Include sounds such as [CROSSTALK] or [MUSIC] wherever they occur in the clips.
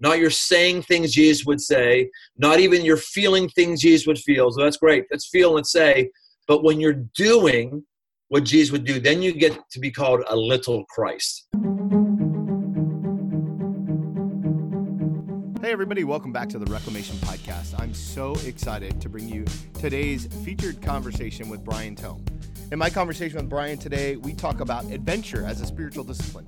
not you're saying things Jesus would say, not even you're feeling things Jesus would feel. So that's great. Let's feel and say. But when you're doing what Jesus would do, then you get to be called a little Christ. Hey, everybody, welcome back to the Reclamation Podcast. I'm so excited to bring you today's featured conversation with Brian Tome. In my conversation with Brian today, we talk about adventure as a spiritual discipline,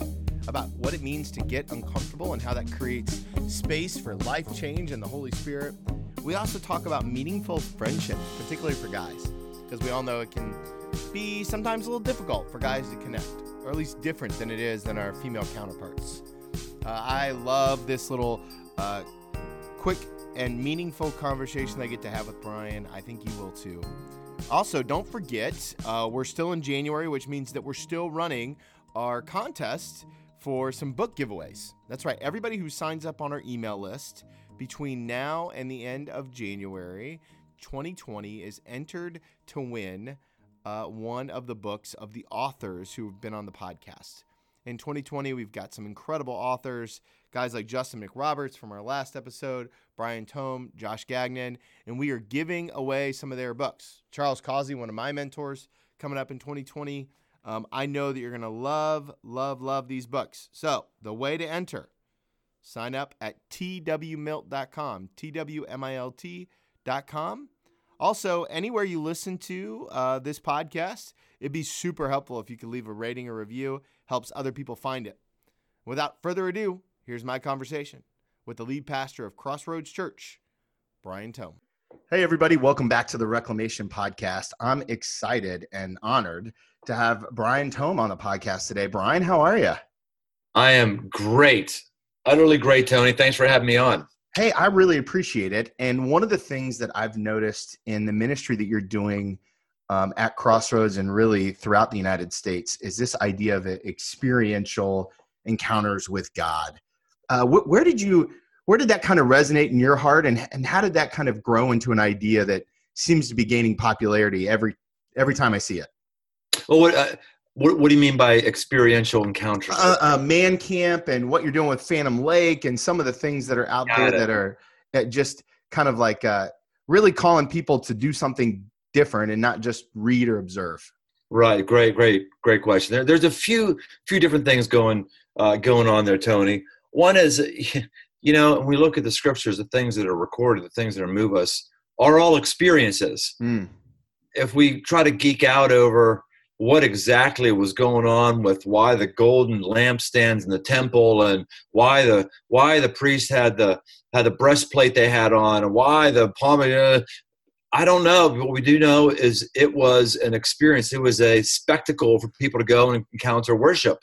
about what it means to get uncomfortable and how that creates space for life change and the Holy Spirit. We also talk about meaningful friendship, particularly for guys, because we all know it can be sometimes a little difficult for guys to connect, or at least different than it is than our female counterparts. Uh, I love this little uh, quick and meaningful conversation I get to have with Brian. I think you will too. Also, don't forget, uh, we're still in January, which means that we're still running our contest for some book giveaways. That's right. Everybody who signs up on our email list between now and the end of January 2020 is entered to win uh, one of the books of the authors who've been on the podcast. In 2020, we've got some incredible authors, guys like Justin McRoberts from our last episode, Brian Tome, Josh Gagnon, and we are giving away some of their books. Charles Causey, one of my mentors, coming up in 2020. Um, I know that you're going to love, love, love these books. So, the way to enter sign up at twmilt.com, T-W-M-I-L-T.com. Also, anywhere you listen to uh, this podcast, it'd be super helpful if you could leave a rating or review. Helps other people find it. Without further ado, here's my conversation with the lead pastor of Crossroads Church, Brian Tome. Hey, everybody, welcome back to the Reclamation Podcast. I'm excited and honored to have Brian Tome on the podcast today. Brian, how are you? I am great. Utterly great, Tony. Thanks for having me on. Hey, I really appreciate it. And one of the things that I've noticed in the ministry that you're doing um, at Crossroads and really throughout the United States is this idea of experiential encounters with God. Uh, wh- where did you, where did that kind of resonate in your heart, and and how did that kind of grow into an idea that seems to be gaining popularity every every time I see it? Well, what, uh, what, what do you mean by experiential encounters? Uh, uh, man camp and what you're doing with Phantom Lake and some of the things that are out Got there it. that are that just kind of like uh, really calling people to do something different and not just read or observe. Right. Great. Great. Great question. There, there's a few few different things going uh, going on there, Tony. One is, [LAUGHS] you know, when we look at the scriptures, the things that are recorded, the things that move us, are all experiences. Mm. If we try to geek out over what exactly was going on with why the golden lampstands in the temple and why the why the priest had the had the breastplate they had on and why the pomegranate I don't know. But what we do know is it was an experience. It was a spectacle for people to go and encounter worship.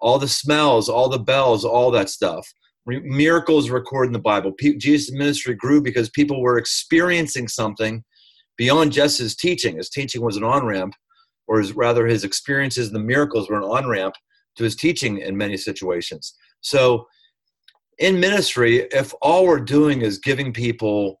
All the smells, all the bells, all that stuff. Miracles recorded in the Bible. Jesus' ministry grew because people were experiencing something beyond just his teaching. His teaching was an on ramp or his, rather his experiences and the miracles were an on ramp to his teaching in many situations. So, in ministry, if all we're doing is giving people,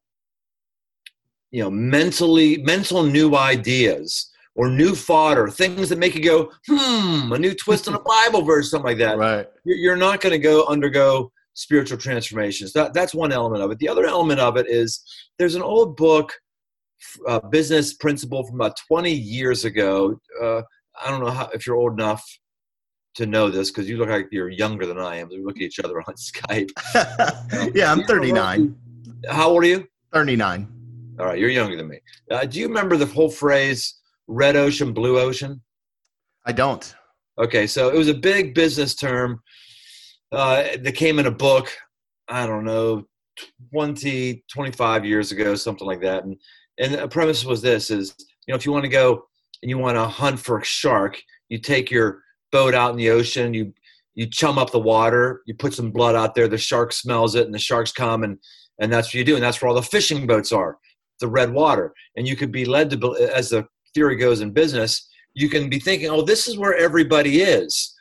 you know, mentally mental new ideas or new fodder, things that make you go, hmm, a new twist on a [LAUGHS] Bible verse, something like that. Right. You're not going to go undergo spiritual transformations. That, that's one element of it. The other element of it is there's an old book uh, business principle from about 20 years ago. Uh, I don't know how, if you're old enough to know this because you look like you're younger than I am. We look at each other on [LAUGHS] Skype. [LAUGHS] yeah, I'm 39. How old are you? 39. All right, you're younger than me. Uh, do you remember the whole phrase "red ocean, blue ocean"? I don't. Okay, so it was a big business term uh, that came in a book. I don't know, 20, 25 years ago, something like that, and and the premise was this is you know if you want to go and you want to hunt for a shark you take your boat out in the ocean you you chum up the water you put some blood out there the shark smells it and the sharks come and and that's what you do and that's where all the fishing boats are the red water and you could be led to as the theory goes in business you can be thinking oh this is where everybody is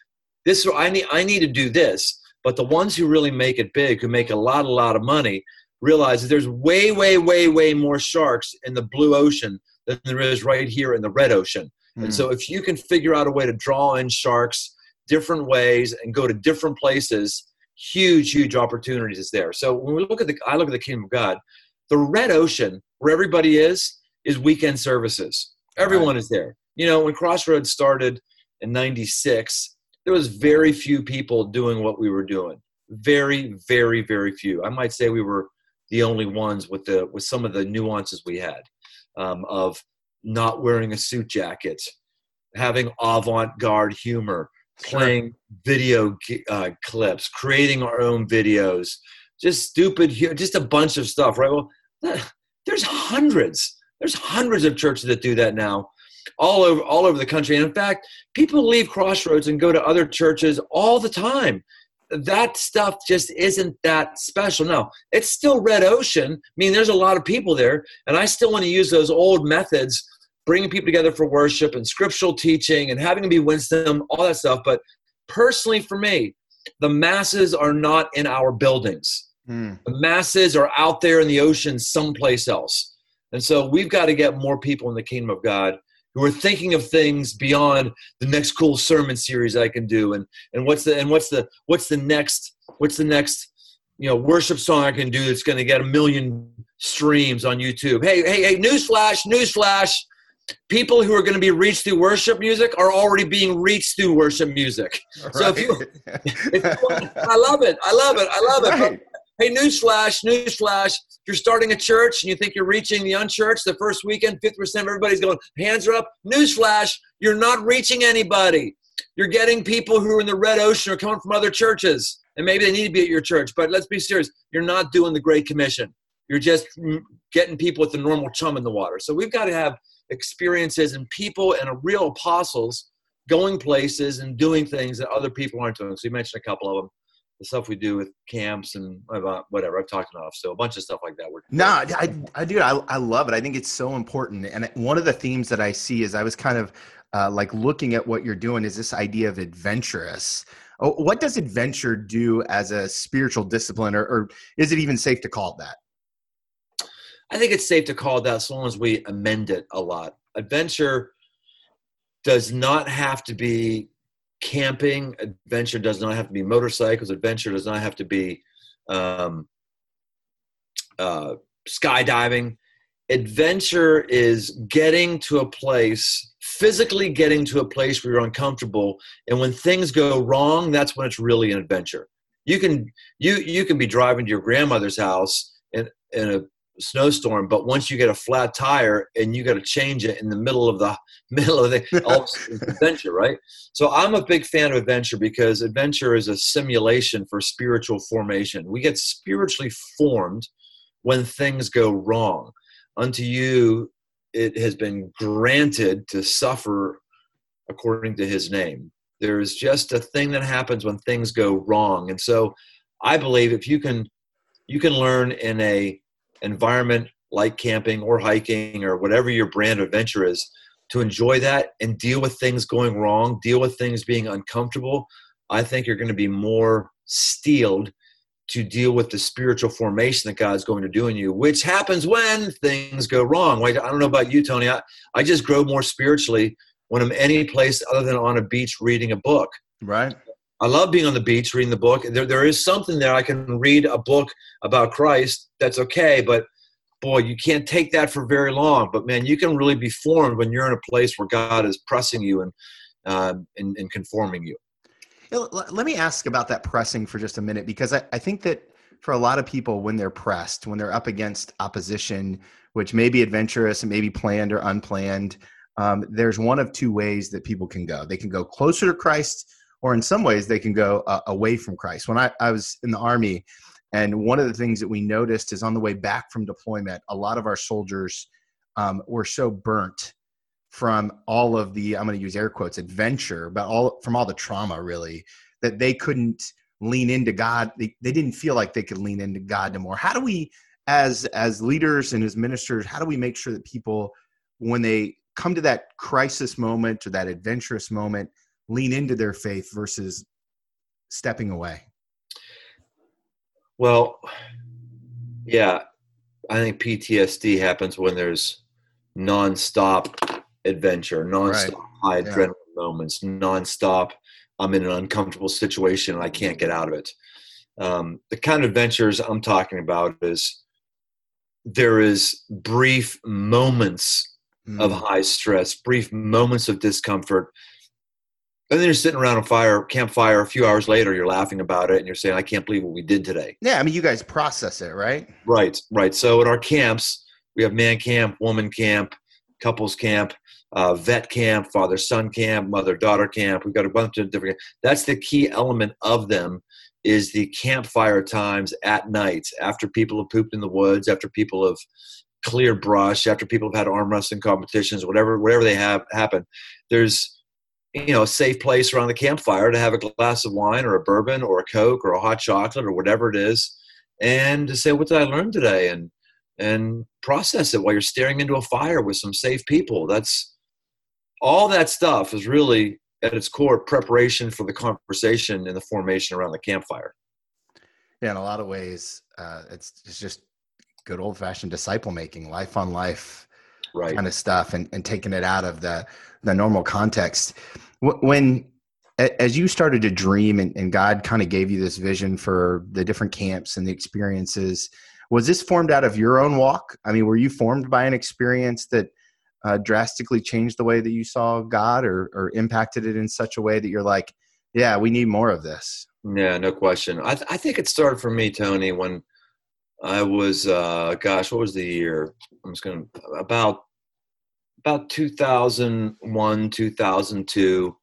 this i need i need to do this but the ones who really make it big who make a lot a lot of money realize that there's way, way, way, way more sharks in the blue ocean than there is right here in the red ocean. Mm. And hmm. so if you can figure out a way to draw in sharks different ways and go to different places, huge, huge opportunities is there. So when we look at the, I look at the kingdom of God, the red ocean where everybody is is weekend services. Everyone right. is there. You know, when Crossroads started in '96, there was very few people doing what we were doing. Very, very, very few. I might say we were the only ones with the with some of the nuances we had um, of not wearing a suit jacket, having avant-garde humor, playing video uh, clips, creating our own videos, just stupid, just a bunch of stuff, right? Well, there's hundreds, there's hundreds of churches that do that now, all over all over the country. And in fact, people leave Crossroads and go to other churches all the time. That stuff just isn't that special. No, it's still red ocean. I mean, there's a lot of people there, and I still want to use those old methods bringing people together for worship and scriptural teaching and having to be wisdom, all that stuff. But personally, for me, the masses are not in our buildings. Mm. The masses are out there in the ocean someplace else. And so we've got to get more people in the kingdom of God who are thinking of things beyond the next cool sermon series I can do and and what's the and what's the what's the next what's the next you know worship song I can do that's going to get a million streams on YouTube. Hey, hey, hey, newsflash, newsflash people who are going to be reached through worship music are already being reached through worship music. Right. So if you, [LAUGHS] if you, I love it, I love it, I love it. Hey, newsflash, newsflash! You're starting a church and you think you're reaching the unchurched, the first weekend, 50% of everybody's going, hands are up. Newsflash, you're not reaching anybody. You're getting people who are in the red ocean or coming from other churches, and maybe they need to be at your church. But let's be serious, you're not doing the Great Commission. You're just getting people with the normal chum in the water. So we've got to have experiences and people and real apostles going places and doing things that other people aren't doing. So you mentioned a couple of them. The stuff we do with camps and whatever I've talked enough. So a bunch of stuff like that. We're no, I, I do. I, I love it. I think it's so important. And one of the themes that I see is I was kind of uh, like looking at what you're doing is this idea of adventurous. Oh, what does adventure do as a spiritual discipline, or, or is it even safe to call it that? I think it's safe to call it that as long as we amend it a lot. Adventure does not have to be camping. Adventure does not have to be motorcycles. Adventure does not have to be um, uh, skydiving. Adventure is getting to a place, physically getting to a place where you're uncomfortable, and when things go wrong, that's when it's really an adventure. You can you you can be driving to your grandmother's house in in a snowstorm, but once you get a flat tire and you got to change it in the middle of the [LAUGHS] middle of the adventure, right? So I'm a big fan of adventure because adventure is a simulation for spiritual formation. We get spiritually formed when things go wrong. Unto you, it has been granted to suffer according to his name. There is just a thing that happens when things go wrong. And so I believe if you can you can learn in a environment like camping or hiking or whatever your brand adventure is to enjoy that and deal with things going wrong, deal with things being uncomfortable, I think you're going to be more steeled to deal with the spiritual formation that God's going to do in you, which happens when things go wrong. Like, I don't know about you, Tony. I, I just grow more spiritually when I'm any place other than on a beach reading a book. Right. I love being on the beach reading the book. There, there is something there. I can read a book about Christ. That's okay, but boy, you can't take that for very long. But man, you can really be formed when you're in a place where God is pressing you and uh, and, and conforming you. Let me ask about that pressing for just a minute because I, I think that for a lot of people, when they're pressed, when they're up against opposition, which may be adventurous and maybe planned or unplanned, um, there's one of two ways that people can go. They can go closer to Christ or in some ways they can go uh, away from Christ. When I, I was in the army, and one of the things that we noticed is on the way back from deployment, a lot of our soldiers um, were so burnt from all of the I'm going to use air quotes adventure, but all from all the trauma really that they couldn't lean into God. They, they didn't feel like they could lean into God anymore. How do we, as as leaders and as ministers, how do we make sure that people, when they come to that crisis moment or that adventurous moment, lean into their faith versus stepping away? Well, yeah, I think PTSD happens when there's nonstop adventure, nonstop right. high yeah. adrenaline moments, nonstop. I'm in an uncomfortable situation and I can't get out of it. Um, the kind of adventures I'm talking about is there is brief moments mm. of high stress, brief moments of discomfort. And then you're sitting around a fire, campfire. A few hours later, you're laughing about it, and you're saying, "I can't believe what we did today." Yeah, I mean, you guys process it, right? Right, right. So at our camps, we have man camp, woman camp, couples camp, uh, vet camp, father son camp, mother daughter camp. We've got a bunch of different. That's the key element of them is the campfire times at night after people have pooped in the woods, after people have cleared brush, after people have had arm wrestling competitions, whatever whatever they have happen. There's you know a safe place around the campfire to have a glass of wine or a bourbon or a coke or a hot chocolate or whatever it is, and to say what did I learn today and and process it while you're staring into a fire with some safe people. That's all that stuff is really at its core preparation for the conversation and the formation around the campfire. Yeah, in a lot of ways, uh, it's it's just good old fashioned disciple making, life on life, right. kind of stuff, and, and taking it out of the the normal context. When as you started to dream and, and God kind of gave you this vision for the different camps and the experiences, was this formed out of your own walk? I mean, were you formed by an experience that uh, drastically changed the way that you saw God or, or impacted it in such a way that you're like, yeah, we need more of this? Yeah, no question. I, th- I think it started for me, Tony, when I was, uh, gosh, what was the year? I'm just to, about, about 2001, 2002.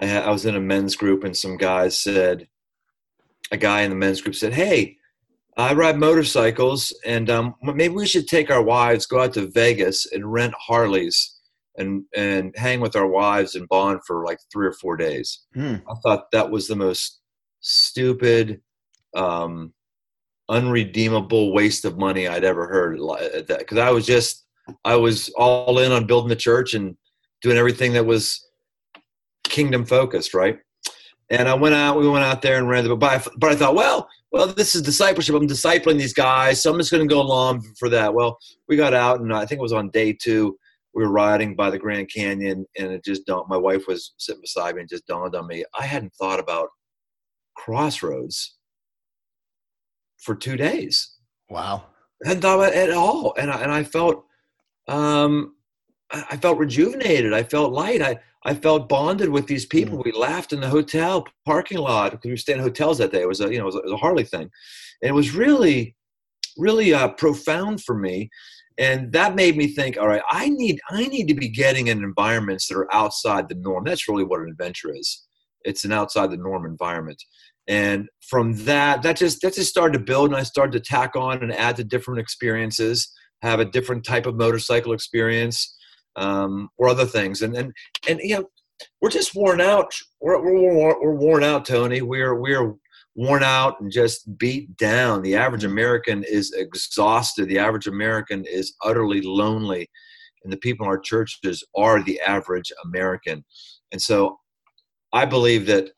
I, I was in a men's group and some guys said, a guy in the men's group said, Hey, I ride motorcycles, and um, maybe we should take our wives, go out to Vegas, and rent Harleys, and and hang with our wives and bond for like three or four days. Hmm. I thought that was the most stupid, um, unredeemable waste of money I'd ever heard. Because I was just, I was all in on building the church and doing everything that was kingdom focused, right? And I went out, we went out there and ran the, but I, but I thought, well, well, this is discipleship. I'm discipling these guys. So I'm just going to go along for that. Well, we got out, and I think it was on day two. We were riding by the Grand Canyon, and it just dawned. My wife was sitting beside me, and just dawned on me. I hadn't thought about Crossroads for two days. Wow, I hadn't thought about it at all, and I, and I felt, um, I felt rejuvenated. I felt light. I I felt bonded with these people. Mm. We laughed in the hotel parking lot because we were staying in hotels that day. It was a you know it was a, it was a Harley thing, and it was really, really uh, profound for me. And that made me think, all right, I need I need to be getting in environments that are outside the norm. That's really what an adventure is. It's an outside the norm environment. And from that, that just that just started to build, and I started to tack on and add to different experiences. Have a different type of motorcycle experience um, or other things. And and and you know, we're just worn out. We're we're, we're worn out, Tony. We're we're worn out and just beat down. The average American is exhausted. The average American is utterly lonely, and the people in our churches are the average American. And so, I believe that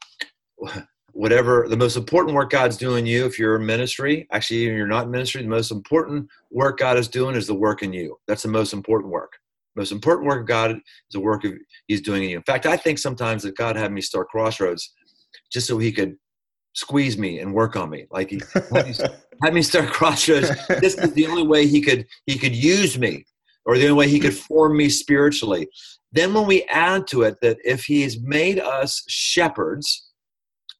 whatever the most important work God's doing you, if you're in ministry, actually you're not in ministry, the most important work God is doing is the work in you. That's the most important work most important work of God is the work of He's doing in you. In fact, I think sometimes that God had me start Crossroads just so He could squeeze me and work on me. Like He had me, [LAUGHS] start Crossroads. This is the only way He could He could use me, or the only way He could form me spiritually. Then, when we add to it that if He has made us shepherds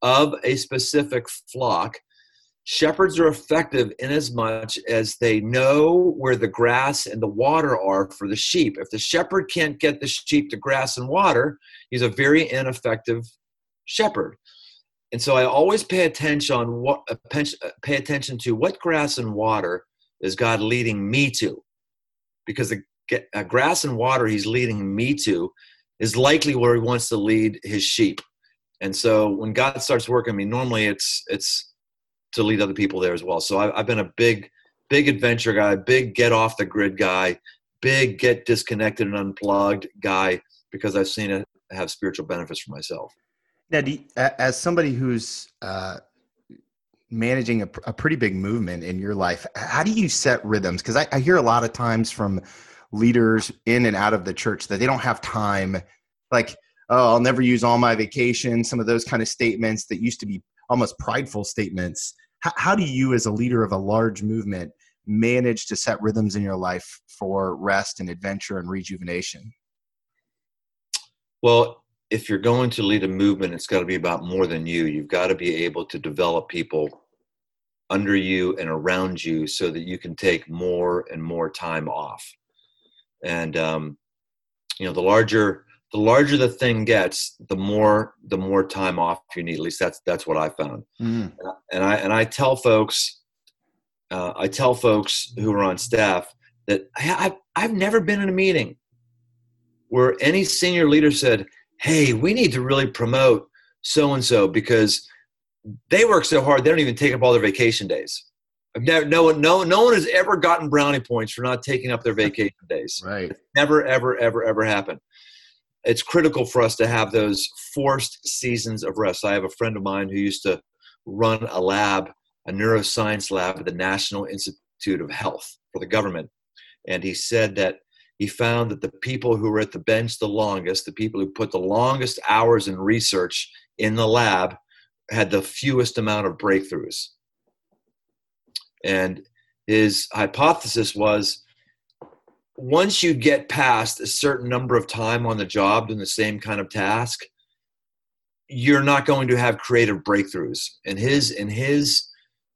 of a specific flock, Shepherds are effective in as much as they know where the grass and the water are for the sheep. If the shepherd can't get the sheep to grass and water, he's a very ineffective shepherd. And so I always pay attention on what uh, uh, pay attention to what grass and water is God leading me to, because the uh, grass and water He's leading me to is likely where He wants to lead His sheep. And so when God starts working me, normally it's it's to lead other people there as well. So I, I've been a big, big adventure guy, big get off the grid guy, big get disconnected and unplugged guy because I've seen it have spiritual benefits for myself. Now, you, as somebody who's uh, managing a, a, pretty big movement in your life, how do you set rhythms? Because I, I, hear a lot of times from leaders in and out of the church that they don't have time. Like, oh, I'll never use all my vacation. Some of those kind of statements that used to be almost prideful statements. How, how do you, as a leader of a large movement, manage to set rhythms in your life for rest and adventure and rejuvenation? Well, if you're going to lead a movement, it's got to be about more than you. You've got to be able to develop people under you and around you so that you can take more and more time off. And um, you know, the larger the larger the thing gets, the more the more time off you need. At least that's that's what I found. Mm. And I and I tell folks, uh, I tell folks who are on staff that I, I've I've never been in a meeting where any senior leader said, "Hey, we need to really promote so and so because they work so hard they don't even take up all their vacation days." I've never, no one, no, no one has ever gotten brownie points for not taking up their vacation days. Right. It's never, ever, ever, ever happened. It's critical for us to have those forced seasons of rest. I have a friend of mine who used to run a lab, a neuroscience lab at the National Institute of Health for the government. And he said that he found that the people who were at the bench the longest, the people who put the longest hours in research in the lab, had the fewest amount of breakthroughs. And his hypothesis was once you get past a certain number of time on the job doing the same kind of task, you're not going to have creative breakthroughs. In his in his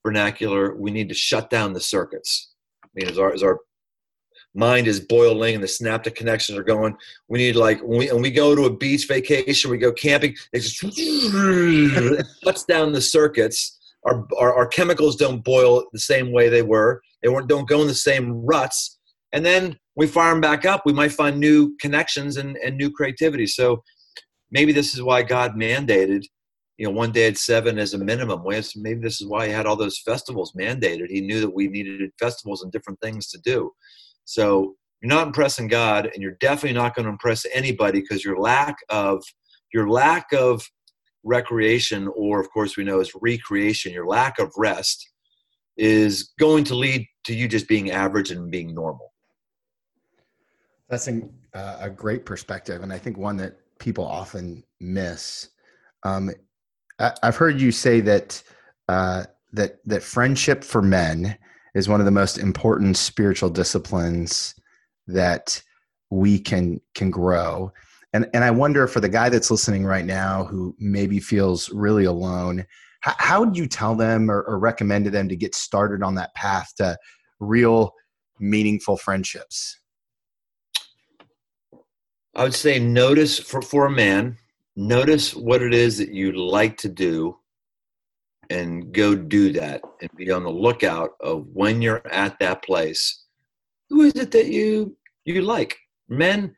vernacular, we need to shut down the circuits. I mean, as our as our mind is boiling and the synaptic connections are going. We need like when we, when we go to a beach vacation, we go camping, it just [LAUGHS] shuts down the circuits. Our, our, our, chemicals don't boil the same way they were. They weren't, don't go in the same ruts. And then we fire them back up. We might find new connections and, and new creativity. So maybe this is why God mandated, you know, one day at seven as a minimum. Maybe this is why he had all those festivals mandated. He knew that we needed festivals and different things to do. So you're not impressing God, and you're definitely not going to impress anybody because your lack of your lack of recreation, or of course we know is recreation, your lack of rest, is going to lead to you just being average and being normal. That's an, uh, a great perspective, and I think one that people often miss. Um, I, have heard you say that uh, that that friendship for men is one of the most important spiritual disciplines that we can can grow and and i wonder for the guy that's listening right now who maybe feels really alone how, how do you tell them or, or recommend to them to get started on that path to real meaningful friendships i would say notice for for a man notice what it is that you like to do and go do that and be on the lookout of when you're at that place. Who is it that you you like? Men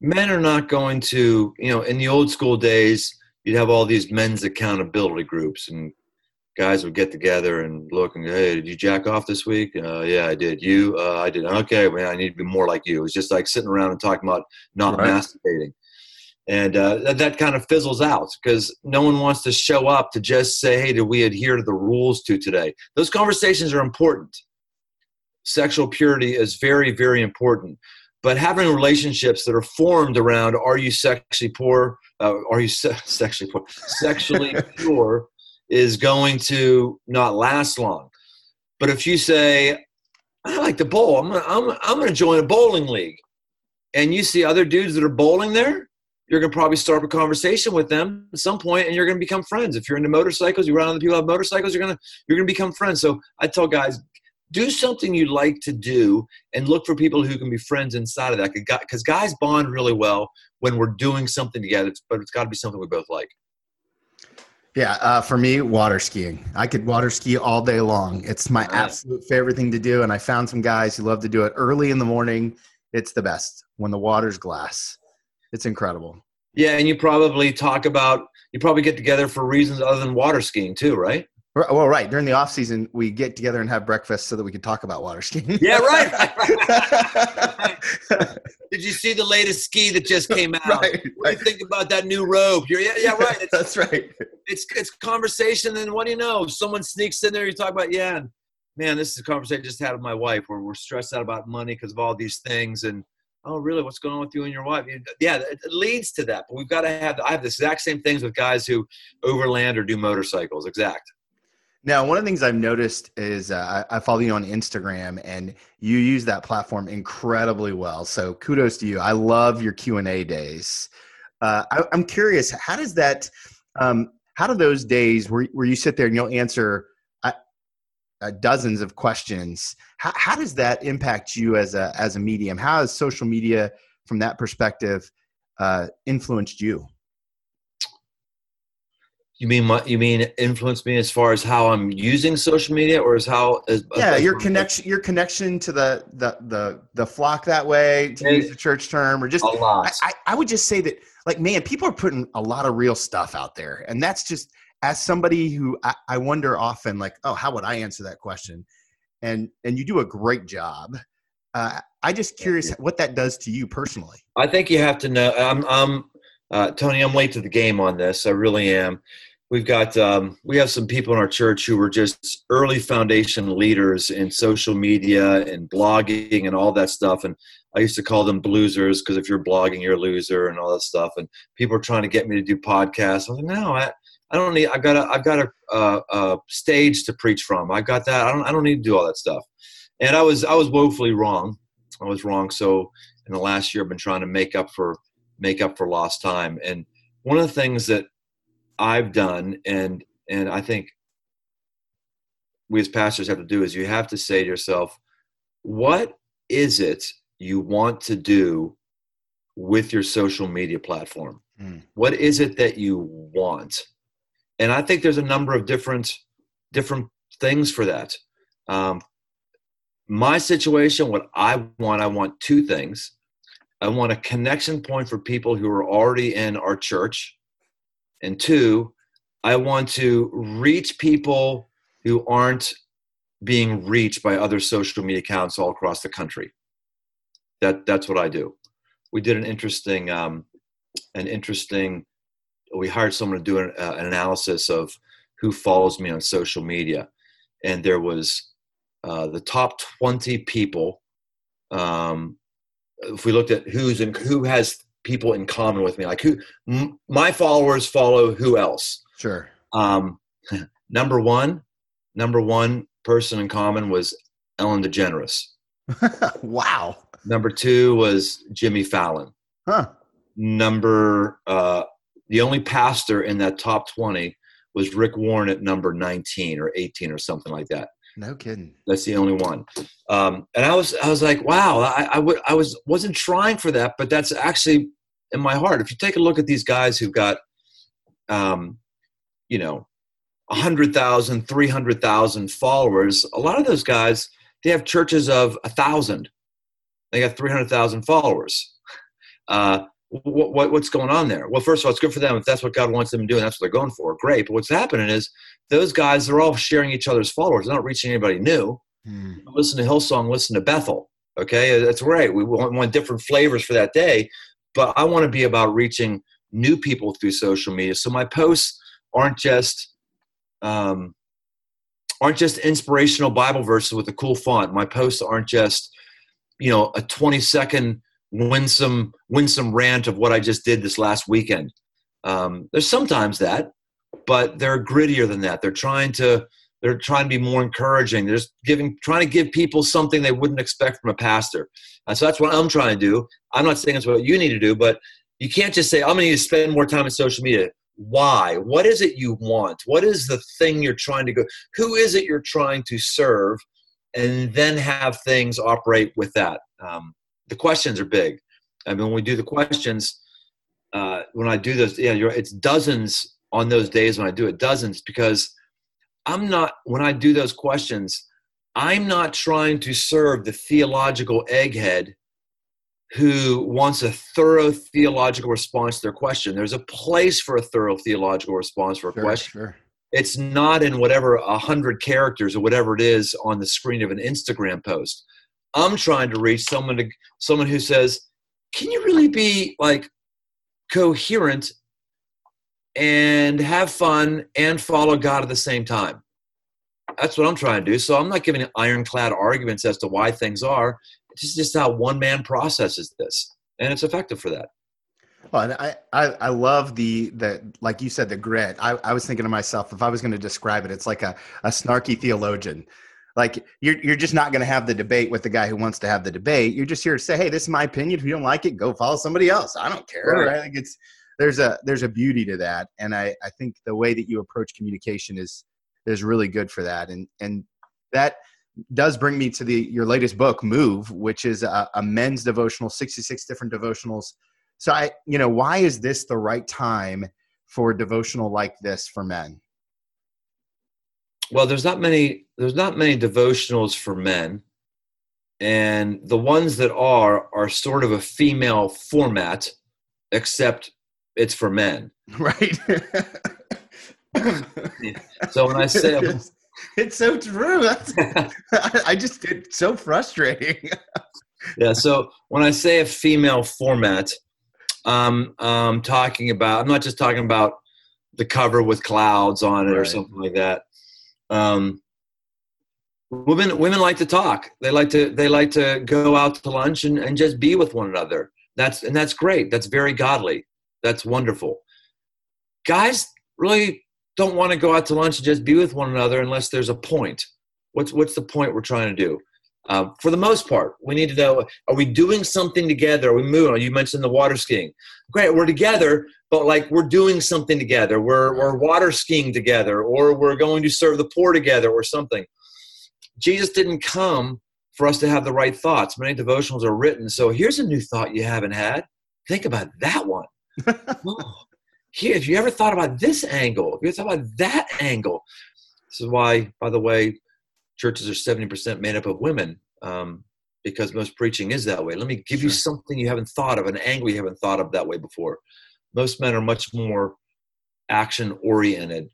men are not going to you know in the old school days you'd have all these men's accountability groups and guys would get together and look and go, hey did you jack off this week? Uh, yeah i did. You? Uh, i did okay man i need to be more like you. It's just like sitting around and talking about not right. masturbating. And uh, that, that kind of fizzles out because no one wants to show up to just say hey did we adhere to the rules to today? Those conversations are important. Sexual purity is very very important. But having relationships that are formed around are you sexually poor? Uh, are you se- [LAUGHS] sexually poor. Sexually [LAUGHS] pure is going to not last long. But if you say i like to bowl. I'm, I'm, I'm going to join a bowling league and you see other dudes that are bowling there you're to probably start a conversation with them at some point and you're to become friends. If you're into motorcycles you run on the people have motorcycles you're to you're to become friends. So i tell guys do something you like to do and look for people who can be friends inside of that. Because guys bond really well when we're doing something together but it's got to be something we both like yeah uh, for me water skiing. I could water ski all day long. It's my absolute favorite thing to do and i found some guys who love to do it early in the morning. It's the best when the water's glass. It's incredible. Yeah, and you probably talk about you probably get together for reasons other than water skiing too, right? Well, right. During the off season, we get together and have breakfast so that we can talk about water skiing. Yeah, right. right, [LAUGHS] right. [LAUGHS] Did you see the latest ski that just came out? Right, what do you think about that new robe? You're, yeah, yeah, right. [LAUGHS] It's, That's right. It's it's conversation, and what do you know? Someone sneaks in there. You talk about yeah, and man. This is a conversation I just had with my wife where we're stressed out about money because of all these things, and oh really what's going on with you and your wife yeah it, leads to that but we've got to have i have the exact same things with guys who overland or do motorcycles exact now one of the things i've noticed is uh, I, I follow you on instagram and you use that platform incredibly well so kudos to you i love your q&a days uh, I, am curious how does that um, how do those days where, where you sit there and you'll answer uh, dozens of questions. How, how does that impact you as a as a medium? How has social media, from that perspective, uh, influenced you? You mean my, you mean influence me as far as how I'm using social media, or as how? As, yeah, as your connection, your connection to the the the the flock that way, to use the church term, or just a lot. I, I would just say that, like, man, people are putting a lot of real stuff out there, and that's just as somebody who I, I wonder often, like, oh, how would I answer that question? And and you do a great job. Uh, I just curious what that does to you personally. I think you have to know. I'm, I'm uh, Tony. I'm late to the game on this. I really am. We've got um, we have some people in our church who were just early foundation leaders in social media and blogging and all that stuff. And I used to call them bloozers because if you're blogging, you're a loser and all that stuff. And people are trying to get me to do podcasts. I was like, no, I, I don't need. I've got a. I've got a, a, a stage to preach from. I've got that. I don't. I don't need to do all that stuff. And I was. I was woefully wrong. I was wrong. So in the last year, I've been trying to make up for make up for lost time. And one of the things that I've done, and and I think we as pastors have to do is you have to say to yourself, what is it you want to do with your social media platform? Mm. What is it that you want? and I think there's a number of different different things for that. Um, my situation, what I want, I want two things. I want a connection point for people who are already in our church, and two, I want to reach people who aren't being reached by other social media accounts all across the country. That that's what I do. We did an interesting um, an interesting we hired someone to do an, uh, an, analysis of who follows me on social media, and there was uh, the top 20 people. Um, if we looked at who's in, who has people in common with me, like who m- my followers follow who else? Sure. Um, [LAUGHS] number one, number one person in common was Ellen DeGeneres. [LAUGHS] wow. Number two was Jimmy Fallon. Huh. Number uh, the only pastor in that top 20 was Rick Warren at number 19 or 18 or something like that. No kidding. That's the only one. Um, and I was, I was like, wow, I, I, w- I was, wasn't trying for that, but that's actually in my heart. If you take a look at these guys who've got, um, you know, 100,000, 300,000 followers, a lot of those guys, they have churches of a thousand. They got 300,000 followers. Uh, what, what, what's going on there? Well, first of all, it's good for them if that's what God wants them to do and that's what they're going for. Great. But what's happening is those guys, they're all sharing each other's followers. They're not reaching anybody new. Hmm. Listen to Hillsong, listen to Bethel. Okay, that's right. We want, want different flavors for that day, but I want to be about reaching new people through social media. So my posts aren't just um, aren't just inspirational Bible verses with a cool font. My posts aren't just you know a 20 second winsome winsome rant of what I just did this last weekend. Um, there's sometimes that, but they're grittier than that. They're trying to they're trying to be more encouraging. They're just giving trying to give people something they wouldn't expect from a pastor. And so that's what I'm trying to do. I'm not saying it's what you need to do, but you can't just say I'm going to need to spend more time in social media. Why? What is it you want? What is the thing you're trying to go? Who is it you're trying to serve? And then have things operate with that. Um, the questions are big. I mean, when we do the questions, uh, when I do those, yeah, it's dozens on those days when I do it, dozens because I'm not, when I do those questions, I'm not trying to serve the theological egghead who wants a thorough theological response to their question. There's a place for a thorough theological response for a sure, question. Sure. It's not in whatever a hundred characters or whatever it is on the screen of an Instagram post. I'm trying to reach someone to someone who says, "Can you really be like coherent and have fun and follow God at the same time?" That's what I'm trying to do. So I'm not giving ironclad arguments as to why things are. It's just how one man processes this, and it's effective for that. Well, and I, I, I love the, the, like you said, the grit. I, I was thinking to myself, if I was going to describe it, it's like a, a snarky theologian. Like you're, you're just not going to have the debate with the guy who wants to have the debate. You're just here to say, Hey, this is my opinion. If you don't like it, go follow somebody else. I don't care. Right. I think it's, there's a, there's a beauty to that. And I, I think the way that you approach communication is, is really good for that. And, and that does bring me to the, your latest book, Move, which is a, a men's devotional, 66 different devotionals so I, you know, why is this the right time for a devotional like this for men? Well, there's not many there's not many devotionals for men. And the ones that are are sort of a female format, except it's for men. [LAUGHS] Right. [LAUGHS] so when I say it's, it's so true. That's, [LAUGHS] I just it's so frustrating. yeah. So when I say a female format, um, I'm talking about. I'm not just talking about the cover with clouds on it right. or something like that. Um, women women like to talk. They like to they like to go out to lunch and, and just be with one another. That's and that's great. That's very godly. That's wonderful. Guys really don't want to go out to lunch and just be with one another unless there's a point. What's what's the point we're trying to do? Um, for the most part, we need to know: Are we doing something together? Are we moving? You mentioned the water skiing. Great, we're together, but like we're doing something together. We're we're water skiing together, or we're going to serve the poor together, or something. Jesus didn't come for us to have the right thoughts. Many devotionals are written. So here's a new thought you haven't had. Think about that one. [LAUGHS] oh, here, if you ever thought about this angle, if you ever thought about that angle, this is why, by the way, churches are 70% made up of women um, because most preaching is that way. Let me give sure. you something you haven't thought of, an angle you haven't thought of that way before. Most men are much more action oriented,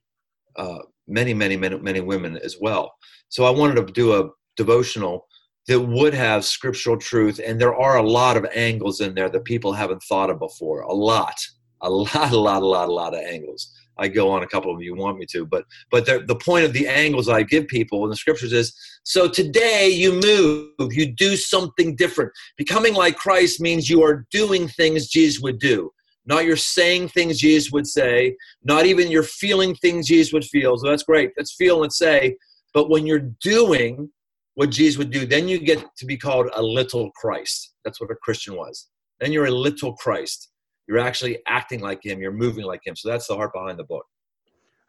uh, many, many, many, many women as well. So I wanted to do a devotional that would have scriptural truth, and there are a lot of angles in there that people haven't thought of before. A lot, a lot, a lot, a lot, a lot of angles. I go on a couple of you want me to, but but the, the point of the angles I give people in the scriptures is so today you move, you do something different. Becoming like Christ means you are doing things Jesus would do. Not you're saying things Jesus would say, not even you're feeling things Jesus would feel. So that's great. Let's feel and say. But when you're doing what Jesus would do, then you get to be called a little Christ. That's what a Christian was. Then you're a little Christ. You're actually acting like him. You're moving like him. So that's the heart behind the book.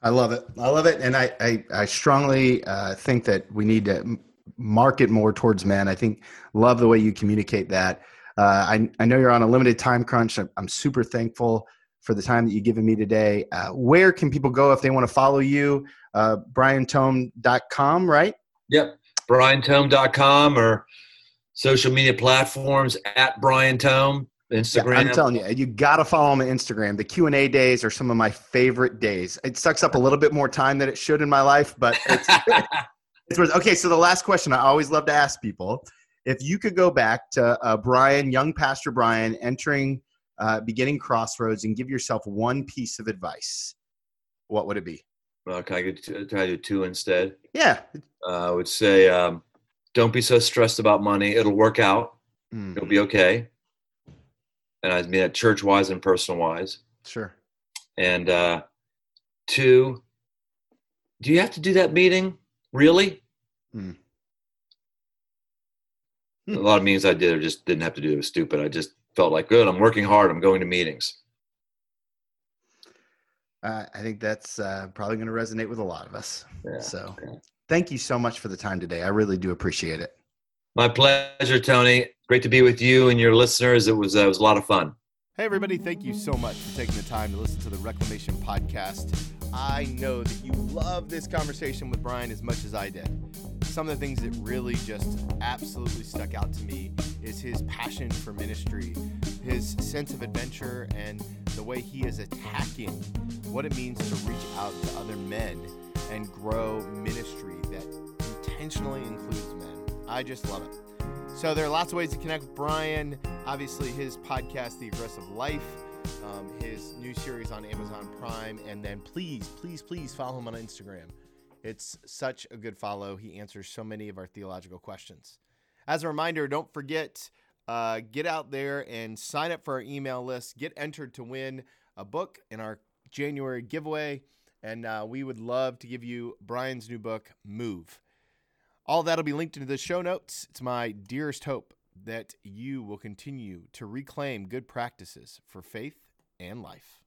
I love it. I love it, and I I, I strongly uh, think that we need to market more towards men. I think love the way you communicate that. Uh, I I know you're on a limited time crunch. I'm, I'm super thankful for the time that you've given me today. Uh, where can people go if they want to follow you? Uh, BrianTome.com, right? Yep, BrianTome.com or social media platforms at Brian Tome. Instagram. Yeah, I'm telling you, you got to follow him on Instagram. The Q and A days are some of my favorite days. It sucks up a little bit more time than it should in my life, but it's, [LAUGHS] it's worth. Okay, so the last question I always love to ask people: If you could go back to uh, Brian, young Pastor Brian, entering uh, beginning Crossroads, and give yourself one piece of advice, what would it be? Well, can I get to, try to do two instead? Yeah. Uh, I would say, um, don't be so stressed about money. It'll work out. Mm. It'll be okay and I mean that church wise and personal wise. Sure. And uh, two, do you have to do that meeting? Really? Hmm. A lot of meetings I did, I just didn't have to do. It was stupid. I just felt like, good. I'm working hard. I'm going to meetings. Uh, I think that's uh, probably going to resonate with a lot of us. Yeah, so, yeah. thank you so much for the time today. I really do appreciate it. My pleasure, Tony. Great to be with you and your listeners. It was, uh, it was a lot of fun. Hey, everybody, thank you so much for taking the time to listen to the Reclamation Podcast. I know that you love this conversation with Brian as much as I did. Some of the things that really just absolutely stuck out to me is his passion for ministry, his sense of adventure, and the way he is attacking what it means to reach out to other men and grow ministry that intentionally includes men. I just love it. So there are lots of ways to connect with Brian. Obviously, his podcast, The Aggressive Life, um, his new series on Amazon Prime, and then please, please, please follow him on Instagram. It's such a good follow. He answers so many of our theological questions. As a reminder, don't forget, uh, get out there and sign up for our email list. Get entered to win a book in our January giveaway. And uh, we would love to give you Brian's new book, Move. All that'll be linked into the show notes. It's my dearest hope that you will continue to reclaim good practices for faith and life.